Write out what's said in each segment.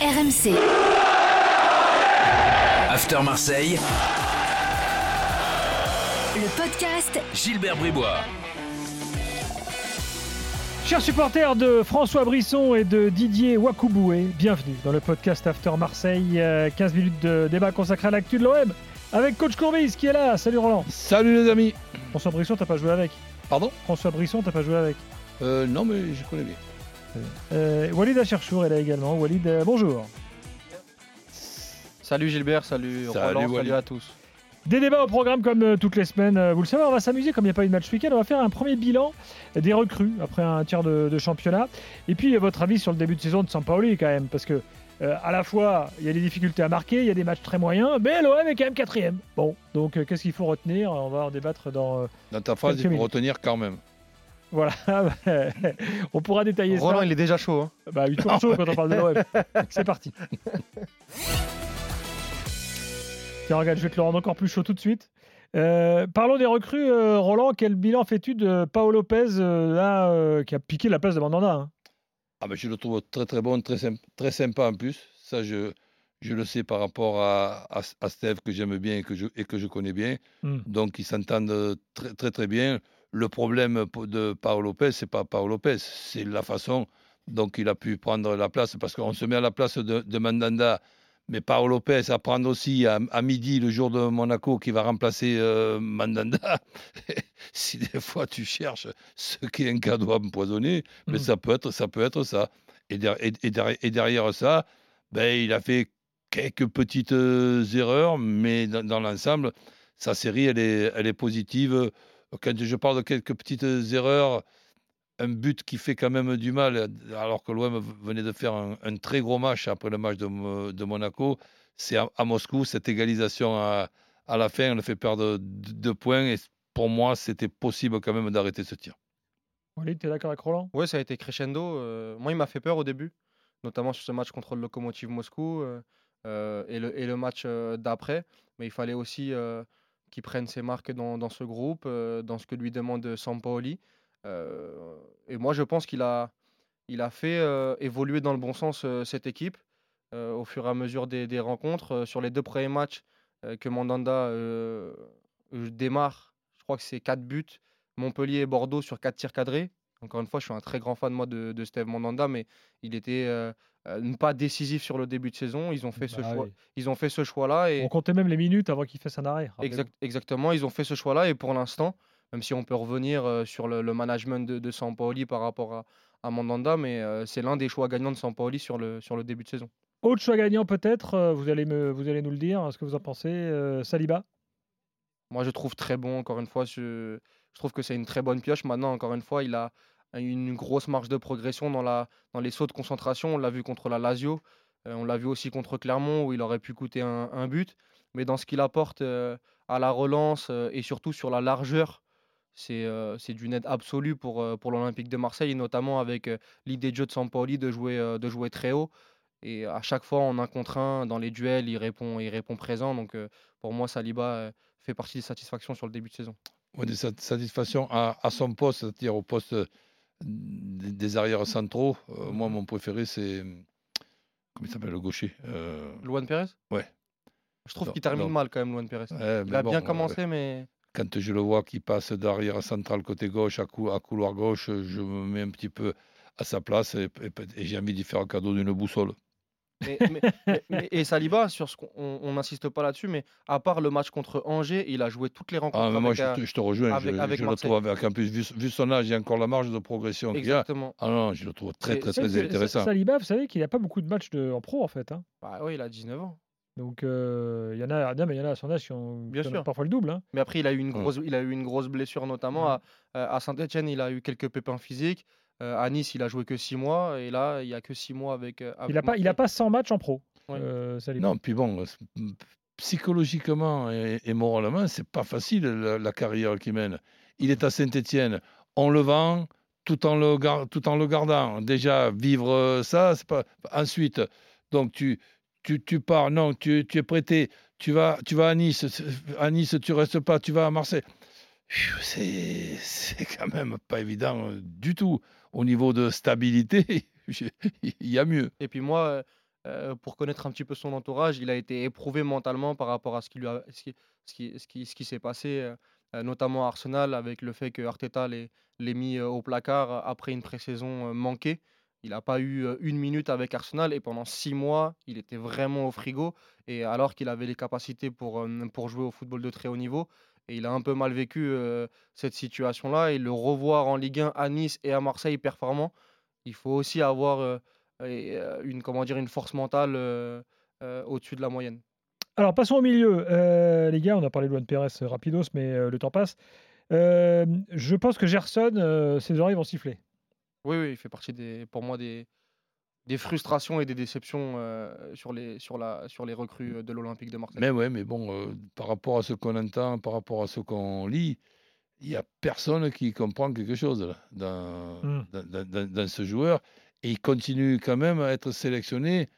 RMC. After Marseille, Le podcast Gilbert Bribois. Chers supporters de François Brisson et de Didier Wakuboué, bienvenue dans le podcast After Marseille. euh, 15 minutes de débat consacré à l'actu de l'OM avec Coach Courbis qui est là. Salut Roland. Salut les amis. François Brisson, t'as pas joué avec Pardon? François Brisson, t'as pas joué avec euh, Non, mais je connais bien. Euh, Walid Acherchour est là également. Walid, euh, bonjour. Salut Gilbert, salut, Salut, Roland, salut à tous. Des débats au programme comme euh, toutes les semaines. Euh, vous le savez, on va s'amuser comme il n'y a pas eu de match week-end. On va faire un premier bilan des recrues après un tiers de, de championnat. Et puis, euh, votre avis sur le début de saison de Sampaoli quand même. Parce que, euh, à la fois, il y a des difficultés à marquer, il y a des matchs très moyens, mais l'OM est quand même quatrième. Bon, donc euh, qu'est-ce qu'il faut retenir? On va en débattre dans. euh, Dans ta phrase, il faut minutes. retenir quand même. Voilà. on pourra détailler Roland, ça. il est déjà chaud. hein. Bah, 8 tours chaud quand on parle de l'OM. C'est parti. Tiens, regarde, je vais te le rendre encore plus chaud tout de suite. Euh, parlons des recrues. euh, Roland, quel bilan fais-tu de Paolo Lopez, euh, là, euh, qui a piqué la place de Mandanda hein? Ah, mais je le trouve très très bon, très, symp- très sympa en plus. Ça, je, je le sais par rapport à, à, à Steve que j'aime bien et que je, et que je connais bien. Hmm. Donc, ils s'entendent très, très très bien. Le problème de Paolo Lopez, c'est pas Paolo Lopez, c'est la façon dont il a pu prendre la place. Parce qu'on se met à la place de, de Mandanda. Mais Paolo Lopez à prendre aussi à, à midi le jour de Monaco qui va remplacer euh, Mandanda. si des fois tu cherches ce qui est un cadeau empoisonné, mais Mhm. ça peut être ça. Peut être ça. Et, der- et- et der- et derrière ça, ben, il a fait quelques petites euh, erreurs, mais dans, dans l'ensemble, sa série, elle est, elle est positive. Quand je parle de quelques petites erreurs, un but qui fait quand même du mal, alors que l'OM venait de faire un, un très gros match après le match de, de Monaco, c'est à, à Moscou, cette égalisation à, à la fin, elle fait perdre deux points. Et pour moi, c'était possible quand même d'arrêter ce tir. Walid, tu es d'accord avec Roland? Ouais, ça a été crescendo. euh, moi, il m'a fait peur au début, notamment sur ce match contre le Lokomotiv Moscou euh, euh, et, le, et le match euh, d'après. Mais il fallait aussi euh, qu'il prenne ses marques dans, ce groupe, euh, dans ce que lui demande Sampaoli. Euh, et moi, je pense qu'il a, il a fait euh, évoluer dans le bon sens cette équipe au fur et à mesure des, rencontres. Sur les deux premiers matchs que Mandanda démarre, je crois que c'est 4 buts. Montpellier et Bordeaux sur 4 tirs cadrés. Encore une fois, je suis un très grand fan moi de, Steve Mandanda, mais il était euh, pas décisif sur le début de saison. Ils ont fait ce Bah choix. Ils ont fait ce choix-là et On comptait même les minutes avant qu'il fasse un arrêt. Exact- exactement, ils ont fait ce choix-là et pour l'instant, même si on peut revenir euh, sur le, le management de, de Sampaoli par rapport à, à Mandanda, mais euh, c'est l'un des choix gagnants de Sampaoli sur le, sur le début de saison. Autre choix gagnant peut-être, euh, vous, allez me, vous allez nous le dire, ce que vous en pensez. Saliba? Moi, je trouve très bon, encore une fois, je, je trouve que c'est une très bonne pioche. Maintenant, encore une fois, il a une grosse marge de progression dans, la, dans les sauts de concentration. On l'a vu contre la Lazio, euh, on l'a vu aussi contre Clermont, où il aurait pu coûter un, but. Mais dans ce qu'il apporte euh, à la relance euh, et surtout sur la largeur, c'est d'une aide absolue pour, pour l'Olympique de Marseille, et notamment avec l'idée de jeu de Sampaoli de jouer, de jouer très haut. Et à chaque fois, en un contre un, dans les duels, il répond, il répond présent. Donc, pour moi, Saliba fait partie des satisfactions sur le début de saison. Ouais, des sat- satisfactions à, à son poste, c'est-à-dire au poste des, des arrières centraux. Euh, moi, mon préféré, c'est. Comment il s'appelle le gaucher Euh, Luan Pérez? Ouais. Je trouve qu'il termine non. mal quand même, Luan Pérez. ouais, Il a bon, bien commencé, mais Quand je le vois qui passe d'arrière central côté gauche à, cou- à couloir gauche, je me mets un petit peu à sa place et, et peut- et j'ai envie d'y faire un cadeau d'une boussole. Mais, mais- mais- mais- et Saliba, sur ce qu'on on n'insiste pas là-dessus, mais à part le match contre Angers, il a joué toutes les rencontres. Ah, mais moi, avec, je, euh, te- je te rejoins. avec- je avec je le trouve avec, en plus, vu, vu son âge, il y a encore la marge de progression a. Exactement. Ah non, je le trouve très, très, très intéressant. Saliba, vous savez qu'il n'y a pas beaucoup de matchs de- en pro en fait. hein. Bah oui, il a 19 ans. Donc euh, il y en a, non, mais il y en a à son âge qui ont Bien qui en ont sûr. parfois le double. hein. Mais après, il a eu une Ouais. grosse, il a eu une grosse blessure, notamment à, à Saint-Etienne. Il a eu quelques pépins physiques. Euh, à Nice, il a joué que 6 mois. Et là, il n'y a que 6 mois avec. euh, Il n'a pas, il a pas 100 matchs en pro. Ouais. euh. Non, puis bon, psychologiquement et, et moralement, c'est pas facile la, la carrière qu'il mène. Il est à Saint-Étienne, on le vend tout en le, gar- tout en le gardant. Déjà, vivre euh, ça, c'est pas. Ensuite, donc tu, tu, tu pars, non, tu, tu es prêté, tu vas, tu vas à Nice, à Nice, tu restes pas, tu vas à Marseille. C'est c'est quand même pas évident euh, du tout. Au niveau de stabilité, il y a mieux. Et puis moi, euh, euh, pour connaître un petit peu son entourage. Il a été éprouvé mentalement par rapport à ce qui, s'est passé, notamment à Arsenal, avec le fait que Arteta l'ait mis au placard après une pré-saison manquée. Il n'a pas eu une minute avec Arsenal et pendant six mois, il était vraiment au frigo. Et alors qu'il avait les capacités pour jouer au football de très haut niveau, et il a un peu mal vécu euh, cette situation-là. Et le revoir en Ligue 1 à Nice et à Marseille performant, il faut aussi avoir euh, une, comment dire, une force mentale au-dessus de la moyenne. Alors, passons au milieu. Les gars, on a parlé de Luan Pérez euh, rapidos, mais le temps passe. Je pense que Gerson, ses oreilles vont siffler. Oui, oui, il fait partie des, pour moi des, des frustrations et des déceptions euh, sur, les, sur, la, sur les recrues euh, de l'Olympique de Marseille. Mais ouais, mais bon, euh, par rapport à ce qu'on entend, par rapport à ce qu'on lit, il n'y a personne qui comprend quelque chose là, dans, Mm. dans, dans- dans- dans ce joueur. Et il continue quand même à être sélectionné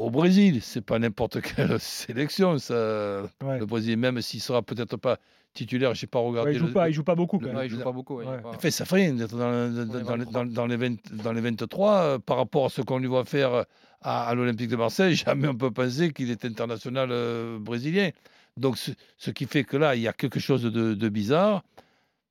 au Brésil. C'est pas n'importe quelle sélection, ça. Ouais. Le Brésil, même s'il sera peut-être pas titulaire, je sais pas regarder. Ouais, il joue le- pas, il joue pas beaucoup. Quand même. Il joue pas beaucoup. ouais, pas- Enfin, ça fait rien d'être dans, les- 23. dans- dans les 20 dans les 23 euh, par rapport à ce qu'on lui voit faire à, à l'Olympique de Marseille. Jamais on peut penser qu'il est international euh, brésilien. Donc, ce, ce qui fait que là, il y a quelque chose de, de bizarre.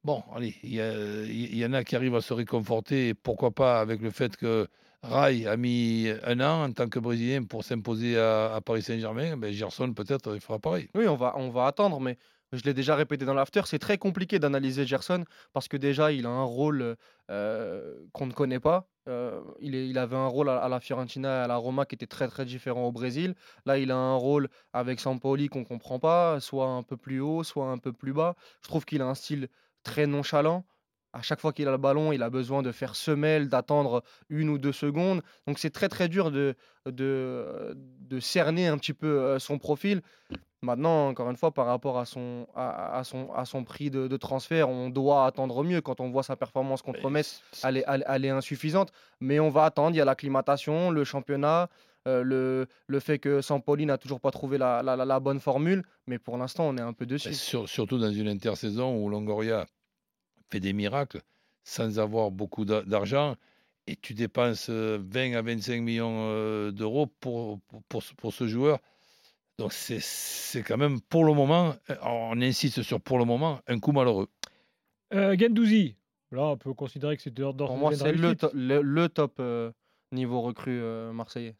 Bon, allez, il y, en a qui arrivent à se réconforter, pourquoi pas avec le fait que Rai a mis un an en tant que Brésilien pour s'imposer à, Paris Saint-Germain. Ben, Gerson, peut-être, il fera pareil. Oui, on va, on va attendre, mais je l'ai déjà répété dans l'after, c'est très compliqué d'analyser Gerson parce que déjà, il a un rôle euh, qu'on ne connaît pas. Euh, il avait un rôle à, à la Fiorentina et à la Roma qui était très très différent au Brésil. Là, il a un rôle avec Sampoli qu'on ne comprend pas, soit un peu plus haut, soit un peu plus bas. Je trouve qu'il a un style très nonchalant. À chaque fois qu'il a le ballon, il a besoin de faire semelle, d'attendre une ou deux secondes. Donc c'est très très dur de, de, de cerner un petit peu euh, son profil. Maintenant, encore une fois, par rapport à son, à, à son, à son prix de, de transfert, on doit attendre mieux. Quand on voit sa performance contre Metz, elle est, elle- elle est insuffisante. Mais on va attendre. Il y a l'acclimatation, le championnat, euh, le, le fait que Sampoli n'a toujours pas trouvé la, la- la- la bonne formule. Mais pour l'instant, on est un peu dessus. Ben, sur- surtout dans une intersaison où Longoria fait des miracles sans avoir beaucoup d'a- d'argent et tu dépenses euh, 20 à 25 millions euh, d'euros pour, pour, pour ce- pour ce joueur. Donc c'est- c'est quand même pour le moment, euh, on insiste sur pour le moment, un coup malheureux. Euh, Gendouzi, là, on peut considérer que c'est d'or- d'ores Pour moi, c'est le, to- le, le top euh, niveau recrue euh, marseillais.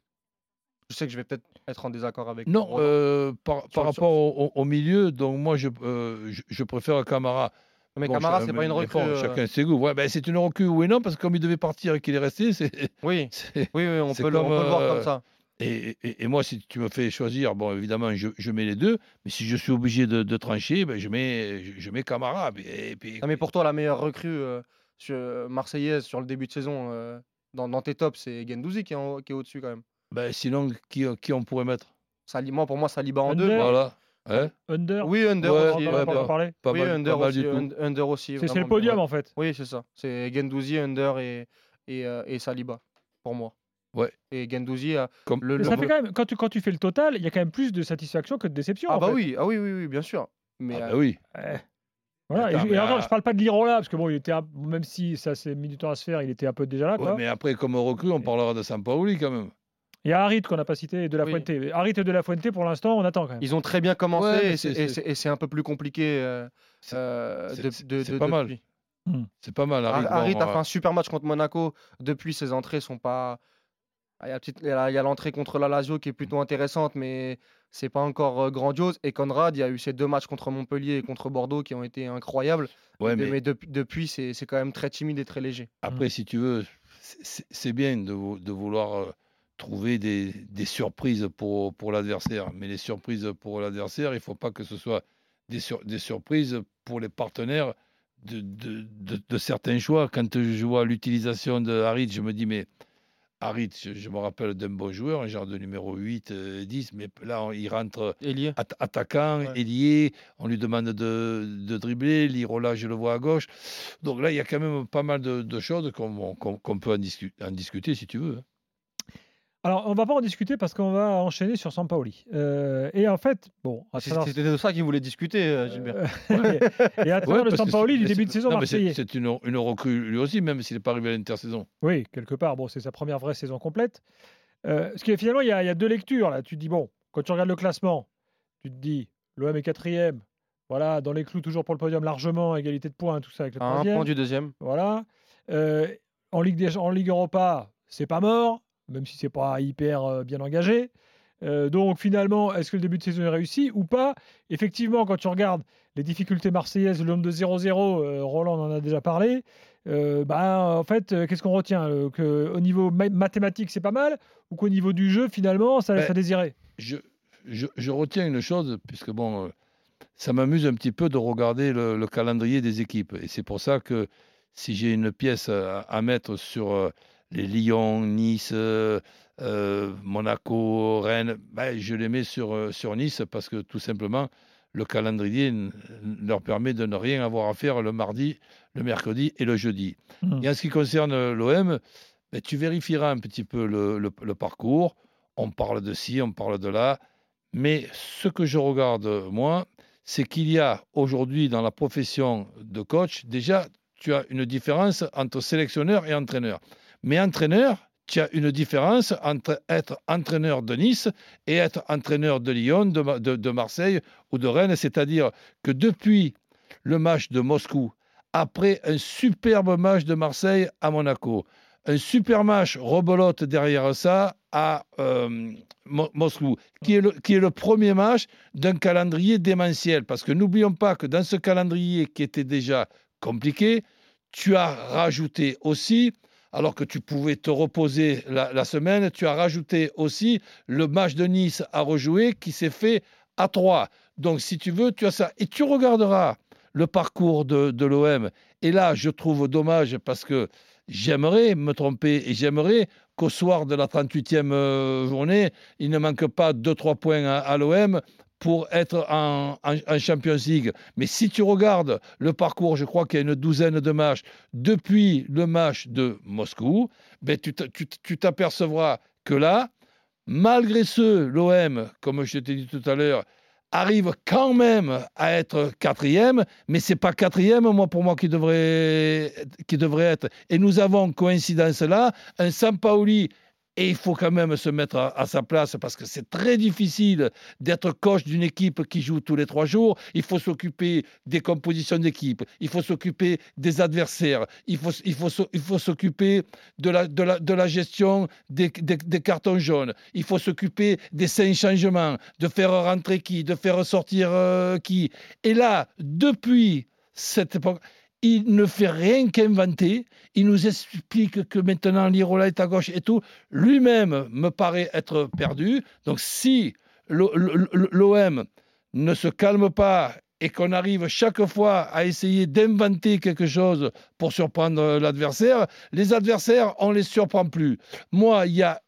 Je sais que je vais peut-être être en désaccord avec Non, euh, par, rapport au, milieu, donc moi je, euh, je, je préfère Camara. mais Bon, Camara, c'est pas une recrue. euh, Chacun ses goûts. Ouais, ben, c'est une recrue, oui non, parce que comme il devait partir et qu'il est resté, c'est. Oui, oui, oui, on peut, le, on comme, peut le voir euh, comme ça. Et, et- et moi, si tu me fais choisir, bon, évidemment, je, je mets les deux, mais si je suis obligé de, de trancher, ben, je, mets, je, je mets Camara. Et, puis- Non, mais pour toi, la meilleure recrue marseillaise sur le début de saison, dans, dans tes tops, c'est Gendouzi qui est, en- qui est au-dessus quand même. Ben, sinon, qui, qui on pourrait mettre? Sali- moi, pour moi, Saliba en deux. Under. Voilà. Hein Under, Oui, Under Ouais, aussi. on en ouais, a pas parlé. pas oui, mal, Under, pas mal aussi, du tout. Un- Under aussi. C'est c'est vraiment le podium en fait. Oui, c'est ça. C'est Gendouzi, Under et, et, euh, et Saliba, pour moi. Ouais. Et Gendouzi, euh, Comme- le, Mais le- ça fait quand même, quand tu, quand tu fais le total, il y a quand même plus de satisfaction que de déception. Ah en bah fait. oui, ah oui, oui, oui, bien sûr. Mais Ah euh, bah oui. Ouais. Voilà. Et, Attends, je- et mais encore, à- je parle pas de Lirola parce que bon, il était un- même si ça s'est mis du temps à se faire, il était un peu déjà là. Ouais, Quoi. mais après, comme recrue, on parlera de Sampaoli quand même. Il y a Harit qu'on n'a pas cité et De La Oui. Fuente. Harit et De La Fuente, pour l'instant, on attend quand même. ils ont très bien commencé Ouais, et c'est- un peu plus compliqué euh, C'est- euh, de- de- pas mal. depuis. C'est pas mal. Harit, Har- Harit bon, a fait euh, un super match contre Monaco. Depuis, ses entrées sont pas. Ah, Il y a, l'entrée contre la Lazio qui est plutôt intéressante, mais c'est pas encore euh, grandiose. Et Conrad, il y a eu ces deux matchs contre Montpellier et contre Bordeaux qui ont été incroyables. ouais, mais mais depuis, depuis, c'est quand même très timide et très léger. Après, si tu veux, c'est- bien de, vou- de vouloir euh, trouver des, des surprises pour, pour l'adversaire. Mais les surprises pour l'adversaire, il ne faut pas que ce soit des, sur- des surprises pour les partenaires de, de, de- de certains choix. Quand je vois l'utilisation de Harit, je me dis, mais Harit, je, je me rappelle d'un bon joueur, un genre de numéro 8, euh, 10, mais là, on- il rentre Atta- attaquant, Ouais. ailier, on lui demande de, de dribbler, Lirola, je le vois à gauche. Donc là, il y a quand même pas mal de, choses qu'on qu'on peut en, discu- en discuter si tu veux. Alors, on va pas en discuter parce qu'on va enchaîner sur Sampaoli. Euh, et en fait, bon, travers- C'était de ça qu'il voulait discuter, euh, Gilbert. Euh, et à travers le Sampaoli du début de c'est- saison non, mais c'est- marseillais. C'est une, une recrue lui aussi, même s'il n'est pas arrivé à l'intersaison. Oui, quelque part. Bon, c'est sa première vraie saison complète. Euh, parce que finalement, il y, a, il y a deux lectures là. Tu te dis, bon, quand tu regardes le classement, tu te dis, l'OM est quatrième. Voilà, dans les clous, toujours pour le podium, largement, égalité de points, tout ça avec le À un troisième. point du deuxième. Voilà. Euh, en, Ligue des, en Ligue Europa, c'est pas mort, même si c'est pas hyper euh, bien engagé. Euh, donc finalement, est-ce que le début de saison est réussi ou pas? Effectivement, quand tu regardes les difficultés marseillaises, le nombre de 0-0, euh, Roland en a déjà parlé. euh, bah, en fait, qu'est-ce qu'on retient? Que Au niveau ma- mathématique, c'est pas mal Ou qu'au niveau du jeu, finalement, ça laisse Ben, à désirer? je, je, je retiens une chose, puisque bon, ça m'amuse un petit peu de regarder le, le calendrier des équipes. Et c'est pour ça que si j'ai une pièce à, à mettre sur les Lyon, Nice, euh, euh, Monaco, Rennes, ben, je les mets sur, euh, sur Nice parce que tout simplement, le calendrier leur permet de ne rien avoir à faire le mardi, le mercredi et le jeudi. Mhm. Et en ce qui concerne l'OM, ben, tu vérifieras un petit peu le, le- le parcours. On parle de ci, on parle de là. Mais ce que je regarde, moi, c'est qu'il y a aujourd'hui dans la profession de coach, déjà, tu as une différence entre sélectionneur et entraîneur. Mais entraîneur, tu as une différence entre être entraîneur de Nice et être entraîneur de Lyon, de, Ma- de- de Marseille ou de Rennes. C'est-à-dire que depuis le match de Moscou, après un superbe match de Marseille à Monaco, un super match rebelote derrière ça à euh, Mo- Moscou, qui est le premier match d'un calendrier démentiel. Parce que n'oublions pas que dans ce calendrier qui était déjà compliqué, tu as rajouté aussi, alors que tu pouvais te reposer la, semaine, tu as rajouté aussi le match de Nice à rejouer qui s'est fait à 3. Donc si tu veux, tu as ça. Et tu regarderas le parcours de, l'OM. Et là, je trouve dommage parce que j'aimerais me tromper et j'aimerais qu'au soir de la 38e euh, journée, il ne manque pas 2-3 points à l'OM pour être en, en- Champions League. Mais si tu regardes le parcours, je crois qu'il y a une douzaine de matchs depuis le match de Moscou, ben tu t'apercevras que là, malgré ce, l'OM, comme je t'ai dit tout à l'heure, arrive quand même à être quatrième, mais c'est pas quatrième, moi, pour moi, qui devrait, qui devrait être. Et nous avons, coïncidence là, un Sampaoli, et il faut quand même se mettre à, sa place parce que c'est très difficile d'être coach d'une équipe qui joue tous les trois jours. Il faut s'occuper des compositions d'équipe, il faut s'occuper des adversaires, il faut, il faut, il faut s'occuper de la, de, la, de la gestion des cartons jaunes, il faut s'occuper des cinq changements, de faire rentrer qui, de faire sortir euh, qui. Et là, depuis cette époque, il ne fait rien qu'inventer. Il nous explique que maintenant l'Irola est à gauche et tout. Lui-même me paraît être perdu. Donc si l'O- l'O- l'OM ne se calme pas et qu'on arrive chaque fois à essayer d'inventer quelque chose pour surprendre l'adversaire, les adversaires, on ne les surprend plus. Moi, il y a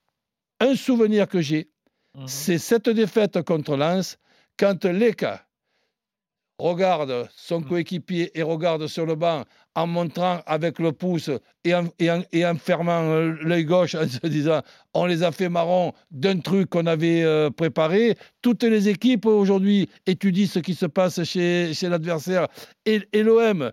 un souvenir que j'ai, Mhm. c'est cette défaite contre Lens, quand Leka regarde son coéquipier et regarde sur le banc en montrant avec le pouce et en, et en- et en fermant euh, l'œil gauche en se disant on les a fait marron d'un truc qu'on avait euh, préparé. Toutes les équipes aujourd'hui étudient ce qui se passe chez, chez l'adversaire et, et l'OM,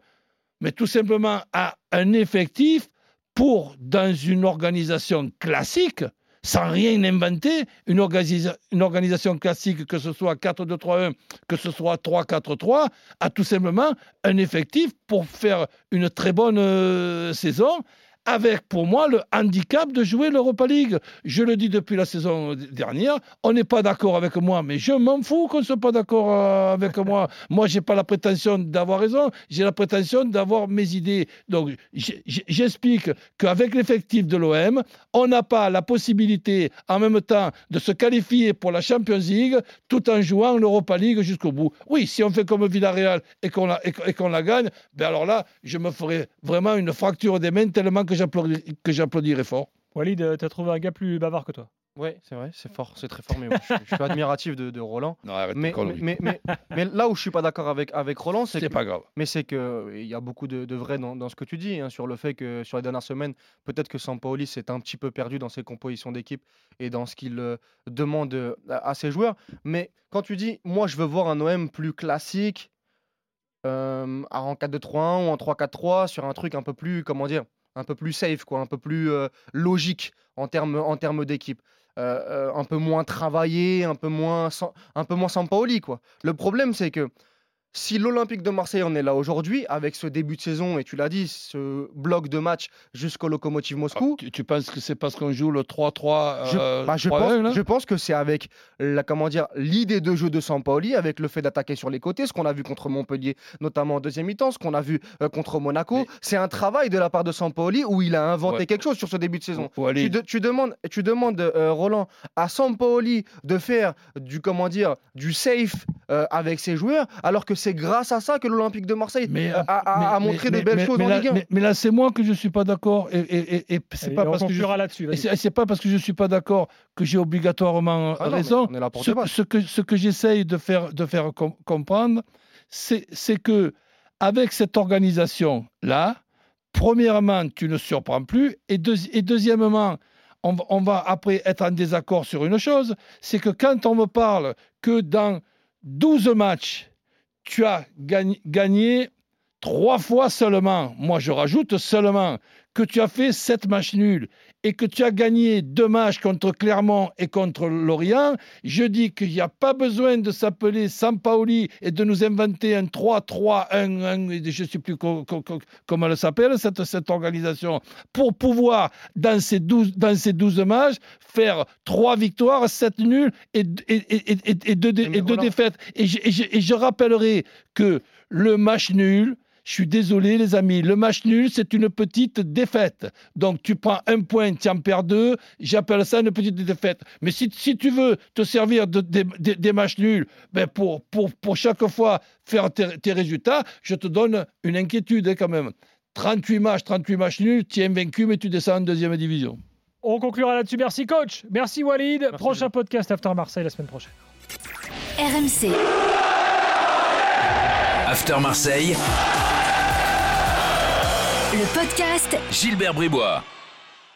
mais tout simplement a un effectif pour, dans une organisation classique, sans rien inventer, une, organisa- une organisation classique, que ce soit 4-2-3-1, que ce soit 3-4-3, a tout simplement un effectif pour faire une très bonne euh, saison, avec pour moi le handicap de jouer l'Europa League. Je le dis depuis la saison dernière, on n'est pas d'accord avec moi, mais je m'en fous qu'on ne soit pas d'accord euh, avec moi. Moi, j'ai pas la prétention d'avoir raison, j'ai la prétention d'avoir mes idées. Donc, j'explique qu'avec l'effectif de l'OM, on n'a pas la possibilité en même temps de se qualifier pour la Champions League tout en jouant l'Europa League jusqu'au bout. Oui, si on fait comme Villarreal et qu'on la, et qu'on- et qu'on la gagne, ben alors là, je me ferai vraiment une fracture des mains tellement que que j'applaudirais fort. Walid, euh, t'as trouvé un gars plus bavard que toi Oui, c'est vrai, c'est fort, c'est très fort. Mais je, suis- je suis admiratif de, de Roland. Non, arrête Mais, tes conneries. mais, mais, mais- mais là où je suis pas d'accord avec, avec Roland, c'est c'est que, pas grave. mais c'est que il y a beaucoup de, de vrai dans, dans ce que tu dis hein, sur le fait que sur les dernières semaines, peut-être que Sampaoli s'est un petit peu perdu dans ses compositions d'équipe et dans ce qu'il euh, demande euh, à, à ses joueurs. Mais quand tu dis, moi, je veux voir un OM plus classique, euh, en 4-2-3-1 ou en 3-4-3 sur un truc un peu plus, comment dire, un peu plus safe, quoi, un peu plus euh, logique en termes en d'équipe. euh, euh, un peu moins travaillé, un peu moins, sans, un peu moins Sampaoli, quoi. Le problème, c'est que si l'Olympique de Marseille en est là aujourd'hui, avec ce début de saison, et tu l'as dit, ce bloc de match jusqu'au Lokomotiv Moscou, Ah, tu, tu penses que c'est parce qu'on joue le 3-3 je, euh, bah, je 3-1, pense, je pense que c'est avec la comment dire l'idée de jeu de Sampaoli, avec le fait d'attaquer sur les côtés, ce qu'on a vu contre Montpellier, notamment en deuxième mi-temps, ce qu'on a vu euh, contre Monaco. Mais- C'est un travail de la part de Sampaoli où il a inventé Ouais. quelque chose sur ce début de saison. De- tu demandes, tu demandes euh, Roland, à Sampaoli de faire du comment dire du safe euh, avec ses joueurs, alors que c'est grâce à ça que l'Olympique de Marseille Mais, a, a- mais- a mais- montré mais- de belles mais- choses mais en là, Ligue 1. Mais, mais là, c'est moi que je suis pas d'accord. Et, et- et- et c'est pas parce que je et c'est pas parce que je suis pas d'accord que j'ai obligatoirement Ah raison. là ce, que, ce que j'essaye de faire, de faire com- comprendre, c'est que avec cette organisation-là, premièrement, tu ne surprends plus, et, deuxi- et deuxièmement, on, va- on va après être en désaccord sur une chose, c'est que quand on me parle que dans 12 matchs, tu as gagné, trois fois seulement, moi je rajoute seulement, que tu as fait sept matchs nuls et que tu as gagné deux matchs contre Clermont et contre Lorient, je dis qu'il n'y a pas besoin de s'appeler Sampaoli et de nous inventer un 3-3-1-1, je ne sais plus co- co- co- comment elle s'appelle, cette, cette organisation, pour pouvoir, dans ces 12, dans ces 12 matchs, faire trois victoires, sept nuls et, et, et, et, et deux, défaites. Je, je- et je rappellerai que le match nul, je suis désolé, les amis. Le match nul, c'est une petite défaite. Donc, tu prends un point, tu en perds deux. J'appelle ça une petite défaite. Mais si, si tu veux te servir de, des- matchs nuls ben pour, pour, pour chaque fois faire tes, tes résultats, je te donne une inquiétude hein, quand même. 38 matchs, 38 matchs nuls, tu es invaincu, mais tu descends en deuxième division. On conclura là-dessus. Merci coach. Merci Walid. Merci, Prochain podcast After Marseille la semaine prochaine. RMC, After Marseille, le podcast Gilbert Bribois.